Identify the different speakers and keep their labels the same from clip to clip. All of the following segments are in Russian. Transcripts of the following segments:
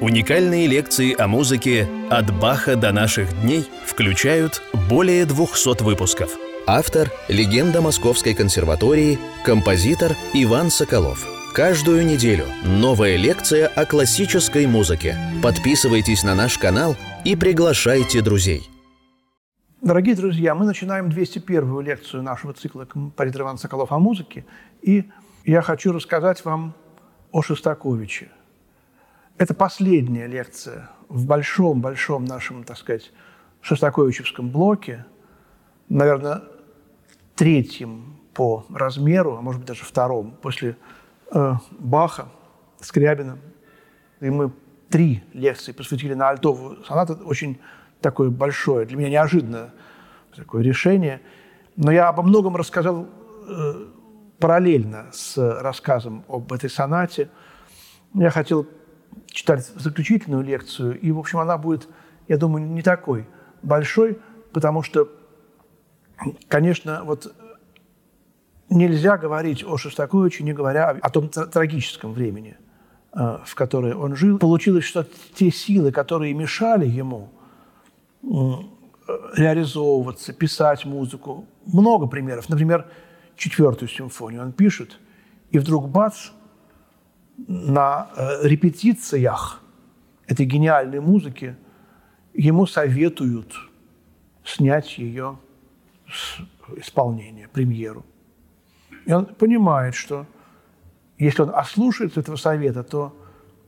Speaker 1: Уникальные лекции о музыке «От Баха до наших дней» включают более 200 выпусков. Автор – легенда Московской консерватории, композитор Иван Соколов. Каждую неделю новая лекция о классической музыке. Подписывайтесь на наш канал и приглашайте друзей.
Speaker 2: Дорогие друзья, мы начинаем 201-ю лекцию нашего цикла «Композитор Иван Соколов о музыке». И я хочу рассказать вам о Шостаковиче – это последняя лекция в большом-большом нашем, так сказать, шостаковичевском блоке, наверное, третьем по размеру, а может быть даже втором, после э, Баха, Скрябина. И мы три лекции посвятили на альтовую сонату. Очень такое большое, для меня неожиданное такое решение. Но я обо многом рассказал э, параллельно с рассказом об этой сонате. Я хотел читать заключительную лекцию, и, в общем, она будет, я думаю, не такой большой, потому что, конечно, вот нельзя говорить о Шостаковиче, не говоря о том трагическом времени, э, в которое он жил. Получилось, что те силы, которые мешали ему реализовываться, писать музыку, много примеров. Например, четвертую симфонию он пишет, и вдруг бац – на э, репетициях этой гениальной музыки ему советуют снять ее с исполнения, премьеру. И он понимает, что если он ослушается этого совета, то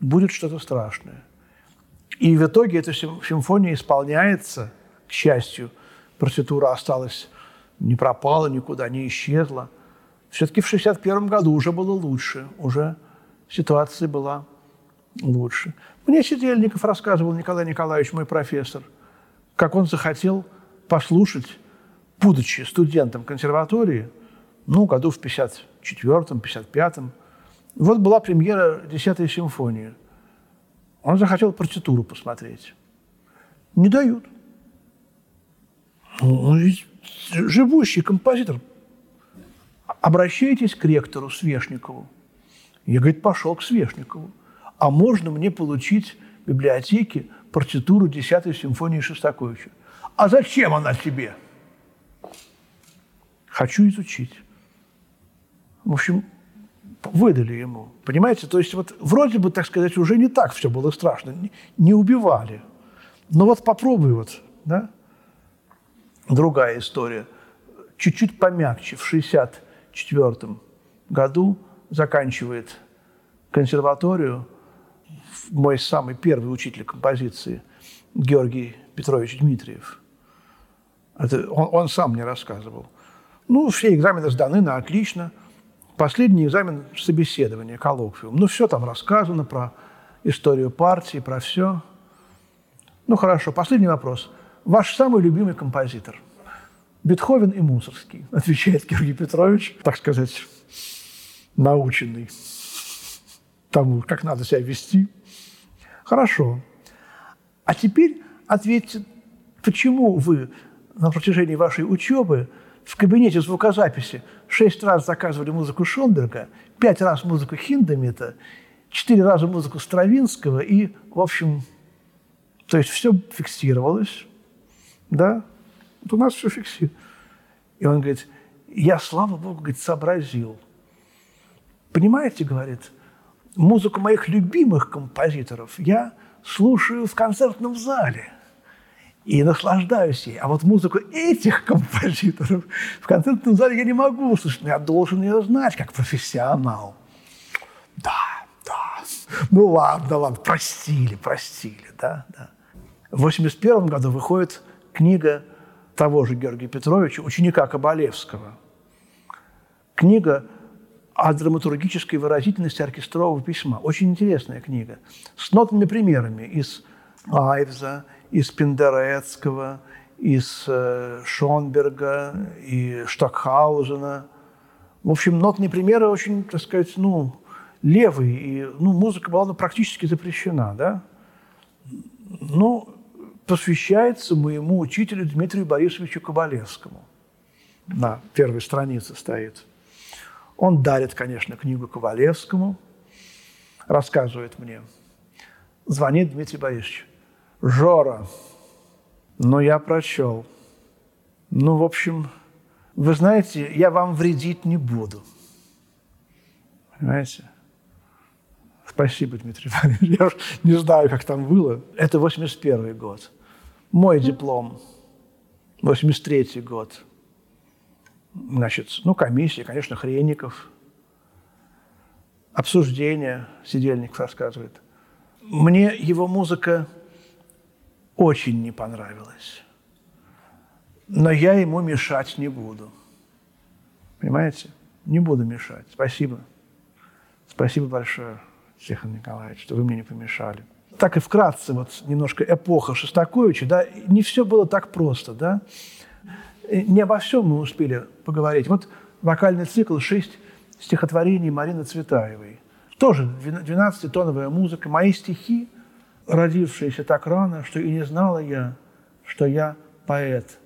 Speaker 2: будет что-то страшное. И в итоге эта симфония исполняется, к счастью, партитура осталась, не пропала никуда, не исчезла. Все-таки в 1961 году уже было лучше, уже ситуация была лучше. Мне Сидельников рассказывал, Николай Николаевич, мой профессор, как он захотел послушать, будучи студентом консерватории, ну, году в 54-м, 55-м, вот была премьера «Десятой симфонии». Он захотел партитуру посмотреть. Не дают. Он ведь живущий композитор. Обращайтесь к ректору Свешникову. Я, говорит, пошел к Свешникову. А можно мне получить в библиотеке партитуру 10-й симфонии Шостаковича? А зачем она тебе? Хочу изучить. В общем, выдали ему. Понимаете? То есть вот вроде бы, так сказать, уже не так все было страшно. Не убивали. Но вот попробуй вот, да? Другая история. Чуть-чуть помягче. В 64 году заканчивает консерваторию мой самый первый учитель композиции Георгий Петрович Дмитриев. Это он, он сам мне рассказывал. Ну, все экзамены сданы на отлично. Последний экзамен – собеседование, коллоквиум. Ну, все там рассказано про историю партии, про все. Ну, хорошо, последний вопрос. Ваш самый любимый композитор? Бетховен и Мусорский, отвечает Георгий Петрович, так сказать, наученный тому, как надо себя вести. Хорошо. А теперь ответьте, почему вы на протяжении вашей учебы в кабинете звукозаписи шесть раз заказывали музыку Шонберга, пять раз музыку Хиндемита, четыре раза музыку Стравинского и, в общем, то есть все фиксировалось, да? Вот у нас все фиксировалось. И он говорит, я, слава Богу, говорит, сообразил – Понимаете, говорит, музыку моих любимых композиторов я слушаю в концертном зале и наслаждаюсь ей. А вот музыку этих композиторов в концертном зале я не могу услышать, я должен ее знать как профессионал. Да, да. Ну ладно, ладно, простили, простили, да, да. В 1981 году выходит книга того же Георгия Петровича, ученика Кабалевского. Книга о драматургической выразительности оркестрового письма. Очень интересная книга. С нотными примерами из Айвза, из Пендерецкого, из э, Шонберга и Штокхаузена. В общем, нотные примеры очень, так сказать, ну, левые. И, ну, музыка была ну, практически запрещена, да? Ну, посвящается моему учителю Дмитрию Борисовичу Кабалевскому. На первой странице стоит – он дарит, конечно, книгу Ковалевскому, рассказывает мне. Звонит Дмитрий Борисович. Жора, ну я прочел. Ну, в общем, вы знаете, я вам вредить не буду. Понимаете? Спасибо, Дмитрий Иванович. Я уж не знаю, как там было. Это 81 год. Мой диплом. 83 год. Значит, ну, комиссия, конечно, Хренников. Обсуждение, Сидельников рассказывает. Мне его музыка очень не понравилась. Но я ему мешать не буду. Понимаете? Не буду мешать. Спасибо. Спасибо большое, Тихон Николаевич, что вы мне не помешали. Так и вкратце, вот немножко эпоха Шостаковича, да, не все было так просто, да. Не обо всем мы успели поговорить. Вот вокальный цикл «Шесть стихотворений Марины Цветаевой». Тоже 12-тоновая музыка. Мои стихи, родившиеся так рано, что и не знала я, что я поэт.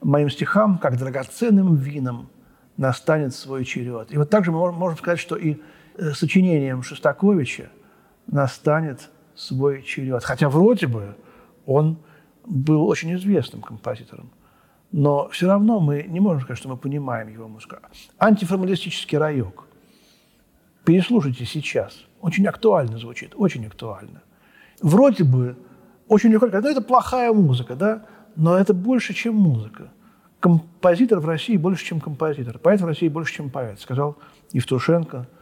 Speaker 2: Моим стихам, как драгоценным вином, настанет свой черед. И вот также мы можем сказать, что и Э, сочинением Шостаковича настанет свой черед. Хотя вроде бы он был очень известным композитором. Но все равно мы не можем сказать, что мы понимаем его музыку. Антиформалистический райок. Переслушайте сейчас. Очень актуально звучит, очень актуально. Вроде бы очень легко сказать, ну это плохая музыка, да? Но это больше, чем музыка. Композитор в России больше, чем композитор. Поэт в России больше, чем поэт, сказал Евтушенко –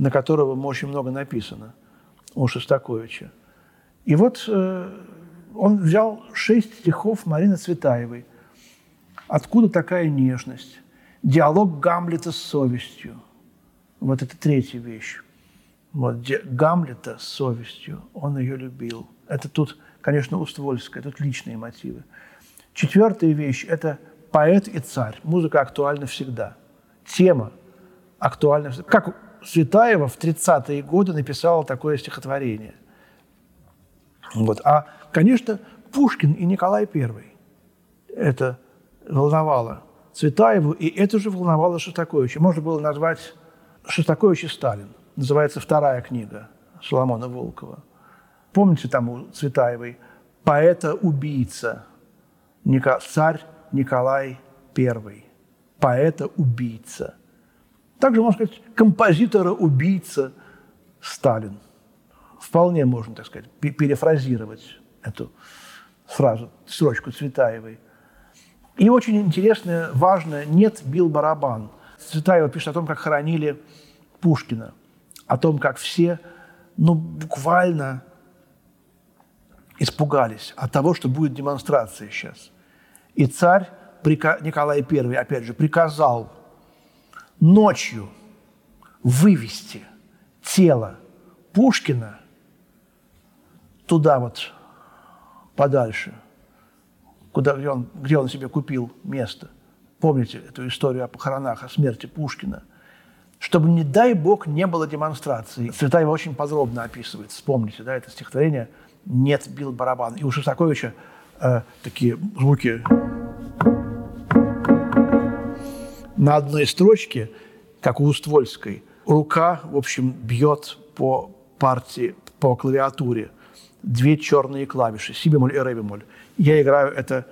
Speaker 2: на которого очень много написано у Шостаковича. И вот э, он взял шесть стихов Марины Цветаевой. Откуда такая нежность? Диалог Гамлета с совестью. Вот это третья вещь. Вот, Гамлета с совестью, он ее любил. Это тут, конечно, Уствольская, тут личные мотивы. Четвертая вещь – это поэт и царь. Музыка актуальна всегда. Тема актуальна всегда. Как Светаева в 30-е годы написала такое стихотворение. Вот. А, конечно, Пушкин и Николай I. Это волновало Цветаеву, и это же волновало Шостаковича. Можно было назвать Шостакович и Сталин. Называется вторая книга Соломона Волкова. Помните там у Цветаевой «Поэта-убийца» царь Николай I. Поэта-убийца – также, можно сказать, композитора-убийца Сталин. Вполне можно, так сказать, перефразировать эту фразу, строчку Цветаевой. И очень интересное, важное, нет, бил барабан. Цветаева пишет о том, как хоронили Пушкина, о том, как все, ну, буквально испугались от того, что будет демонстрация сейчас. И царь Николай I, опять же, приказал ночью вывести тело Пушкина туда вот подальше, куда, где, он, где он себе купил место. Помните эту историю о похоронах, о смерти Пушкина? Чтобы, не дай бог, не было демонстрации. Цветаева очень подробно описывает. Вспомните, да, это стихотворение «Нет, бил барабан». И у Шостаковича э, такие звуки на одной строчке, как у Уствольской, рука, в общем, бьет по партии, по клавиатуре. Две черные клавиши, си бемоль и ре бемоль. Я играю это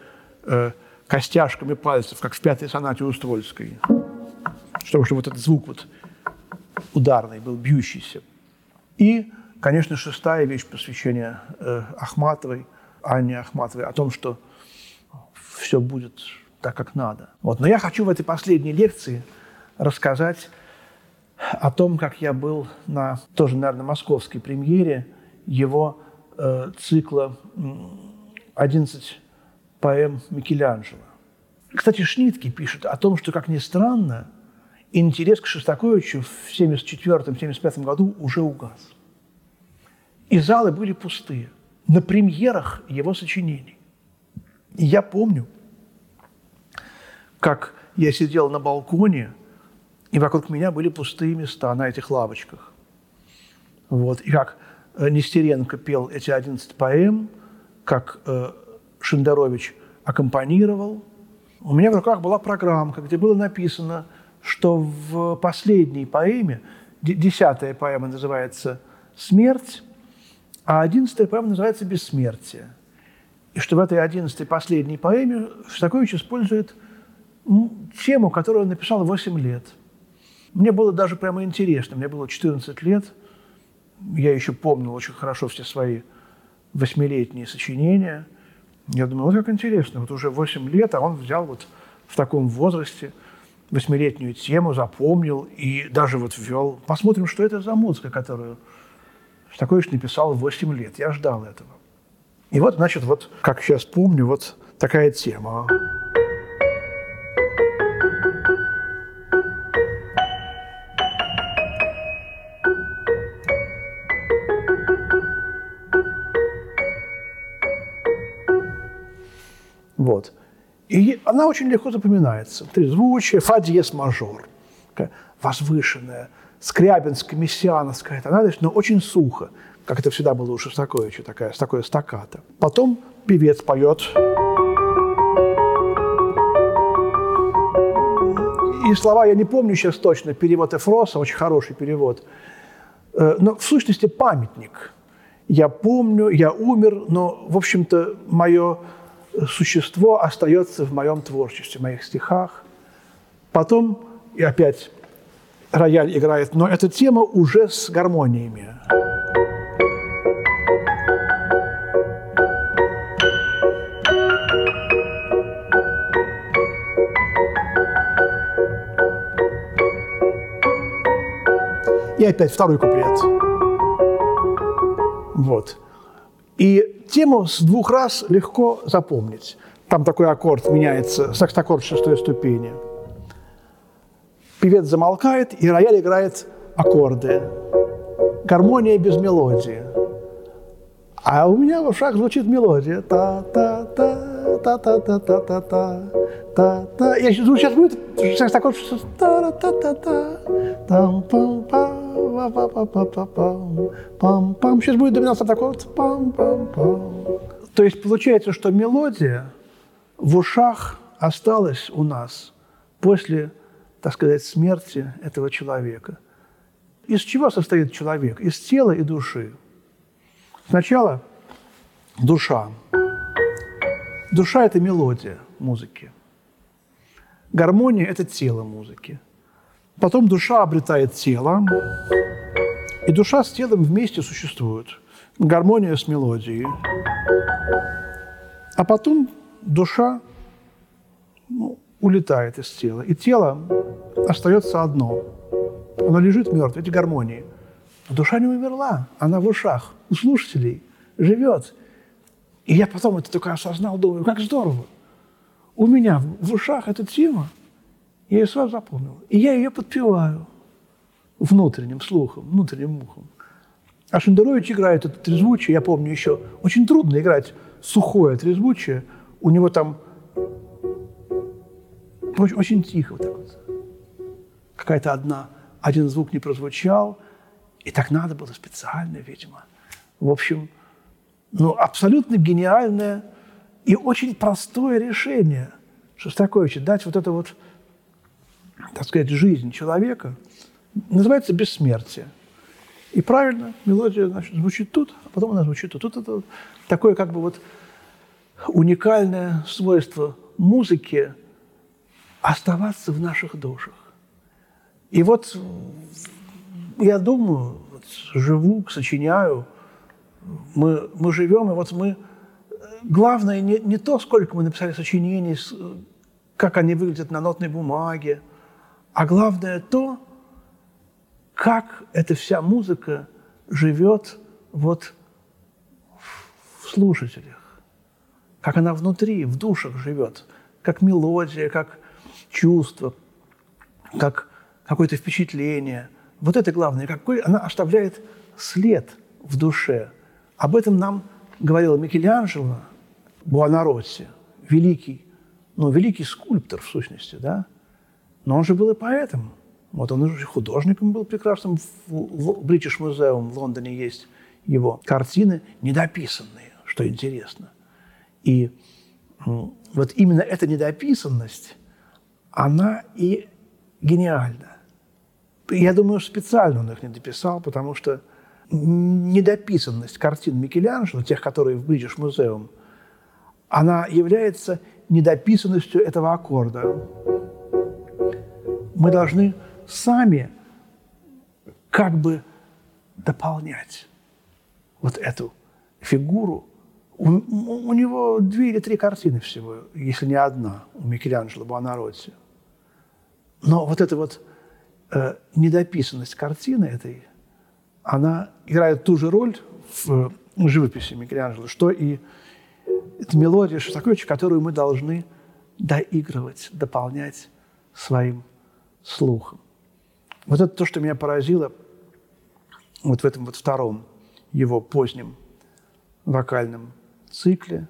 Speaker 2: э, костяшками пальцев, как в пятой сонате Уствольской. Чтобы, чтобы вот этот звук вот ударный был, бьющийся. И, конечно, шестая вещь посвящения э, Ахматовой, Анне Ахматовой, о том, что все будет так, как надо. Вот. Но я хочу в этой последней лекции рассказать о том, как я был на, тоже, наверное, московской премьере его э, цикла «11 поэм Микеланджело». Кстати, Шнитке пишет о том, что, как ни странно, интерес к Шостаковичу в 1974-1975 году уже угас. И залы были пустые на премьерах его сочинений. И я помню – как я сидел на балконе, и вокруг меня были пустые места на этих лавочках. Вот. И как Нестеренко пел эти 11 поэм, как э, Шендерович аккомпанировал. У меня в руках была программка, где было написано, что в последней поэме, десятая поэма называется «Смерть», А одиннадцатая поэма называется «Бессмертие». И что в этой одиннадцатой последней поэме Шостакович использует тему, которую он написал 8 лет. Мне было даже прямо интересно. Мне было 14 лет. Я еще помнил очень хорошо все свои восьмилетние сочинения. Я думаю, вот как интересно, вот уже 8 лет, а он взял вот в таком возрасте восьмилетнюю тему, запомнил и даже вот ввел. Посмотрим, что это за музыка, которую Шостакович написал в 8 лет. Я ждал этого. И вот, значит, вот, как сейчас помню, вот такая тема. Вот. И она очень легко запоминается. Трезвучие, фа диез мажор. Возвышенная, скрябинская, мессиановская тональность, но очень сухо, как это всегда было у Шостаковича, такая, такое стаккато. Потом певец поет. И слова я не помню сейчас точно, перевод Эфроса, очень хороший перевод. Э, но в сущности памятник. Я помню, я умер, но, в общем-то, мое существо остается в моем творчестве, в моих стихах. Потом, и опять рояль играет, но эта тема уже с гармониями. И опять второй куплет. Вот. И тему с двух раз легко запомнить. Там такой аккорд меняется, саксаккорд шестой ступени. Певец замолкает, и рояль играет аккорды. Гармония без мелодии. А у меня в ушах звучит мелодия. Та-та-та, та-та-та-та-та-та, та-та. Я сейчас будет саксаккорд та-та-та-та, там-пам-пам пам-пам. Сейчас будет доминантный аккорд. Пам-пам-пам. То есть получается, что мелодия в ушах осталась у нас после, так сказать, смерти этого человека. Из чего состоит человек? Из тела и души. Сначала душа. Душа – это мелодия музыки. Гармония – это тело музыки. Потом душа обретает тело, и душа с телом вместе существуют. Гармония с мелодией. А потом душа ну, улетает из тела, и тело остается одно. Оно лежит мертвое, эти гармонии. Но душа не умерла, она в ушах у слушателей живет. И я потом это только осознал, думаю, как здорово. У меня в ушах эта тема, я ее сразу запомнил. И я ее подпеваю внутренним слухом, внутренним ухом. А Шендерович играет это трезвучие, я помню еще, очень трудно играть сухое трезвучие. У него там очень, очень тихо вот так вот. Какая-то одна, один звук не прозвучал, и так надо было специально, видимо. В общем, ну, абсолютно гениальное и очень простое решение Шостаковича дать вот это вот так сказать, жизнь человека, называется бессмертие. И правильно, мелодия значит, звучит тут, а потом она звучит тут. Тут это такое как бы вот уникальное свойство музыки оставаться в наших душах. И вот я думаю, вот, живу, сочиняю, мы, мы живем, и вот мы... Главное не, не то, сколько мы написали сочинений, как они выглядят на нотной бумаге, а главное то, как эта вся музыка живет вот в слушателях, как она внутри, в душах живет, как мелодия, как чувство, как какое-то впечатление. Вот это главное, какой она оставляет след в душе. Об этом нам говорил Микеланджело Буонаротти, великий, ну, великий скульптор в сущности, да, но он же был и поэтом. Вот он уже художником был прекрасным. В Бритиш музеум в Лондоне есть его картины недописанные, что интересно. И вот именно эта недописанность, она и гениальна. Я думаю, специально он их не дописал, потому что недописанность картин Микеланджело, тех, которые в Бридж музеум, она является недописанностью этого аккорда. Мы должны сами как бы дополнять вот эту фигуру. У, у него две или три картины всего, если не одна, у Микеланджело Буонаротти. Но вот эта вот э, недописанность картины этой, она играет ту же роль в живописи Микеланджело, что и эта мелодия Шостаковича, которую мы должны доигрывать, дополнять своим слухом. Вот это то, что меня поразило вот в этом вот втором его позднем вокальном цикле.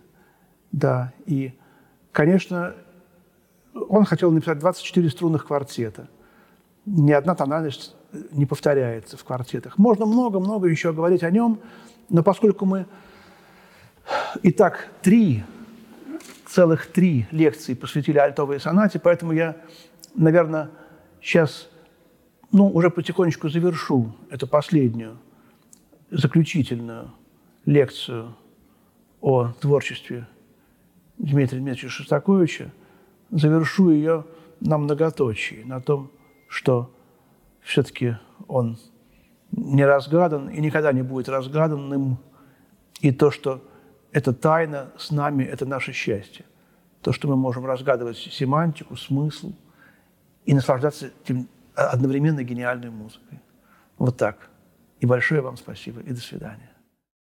Speaker 2: Да, и, конечно, он хотел написать 24 струнных квартета. Ни одна тональность не повторяется в квартетах. Можно много-много еще говорить о нем, но поскольку мы и так три, целых три лекции посвятили альтовой сонате, поэтому я, наверное, сейчас ну, уже потихонечку завершу эту последнюю, заключительную лекцию о творчестве Дмитрия Дмитриевича Шостаковича, завершу ее на многоточии, на том, что все-таки он не разгадан и никогда не будет разгаданным, и то, что эта тайна с нами – это наше счастье. То, что мы можем разгадывать семантику, смысл и наслаждаться тем одновременно гениальной музыкой. Вот так. И большое вам спасибо, и до свидания.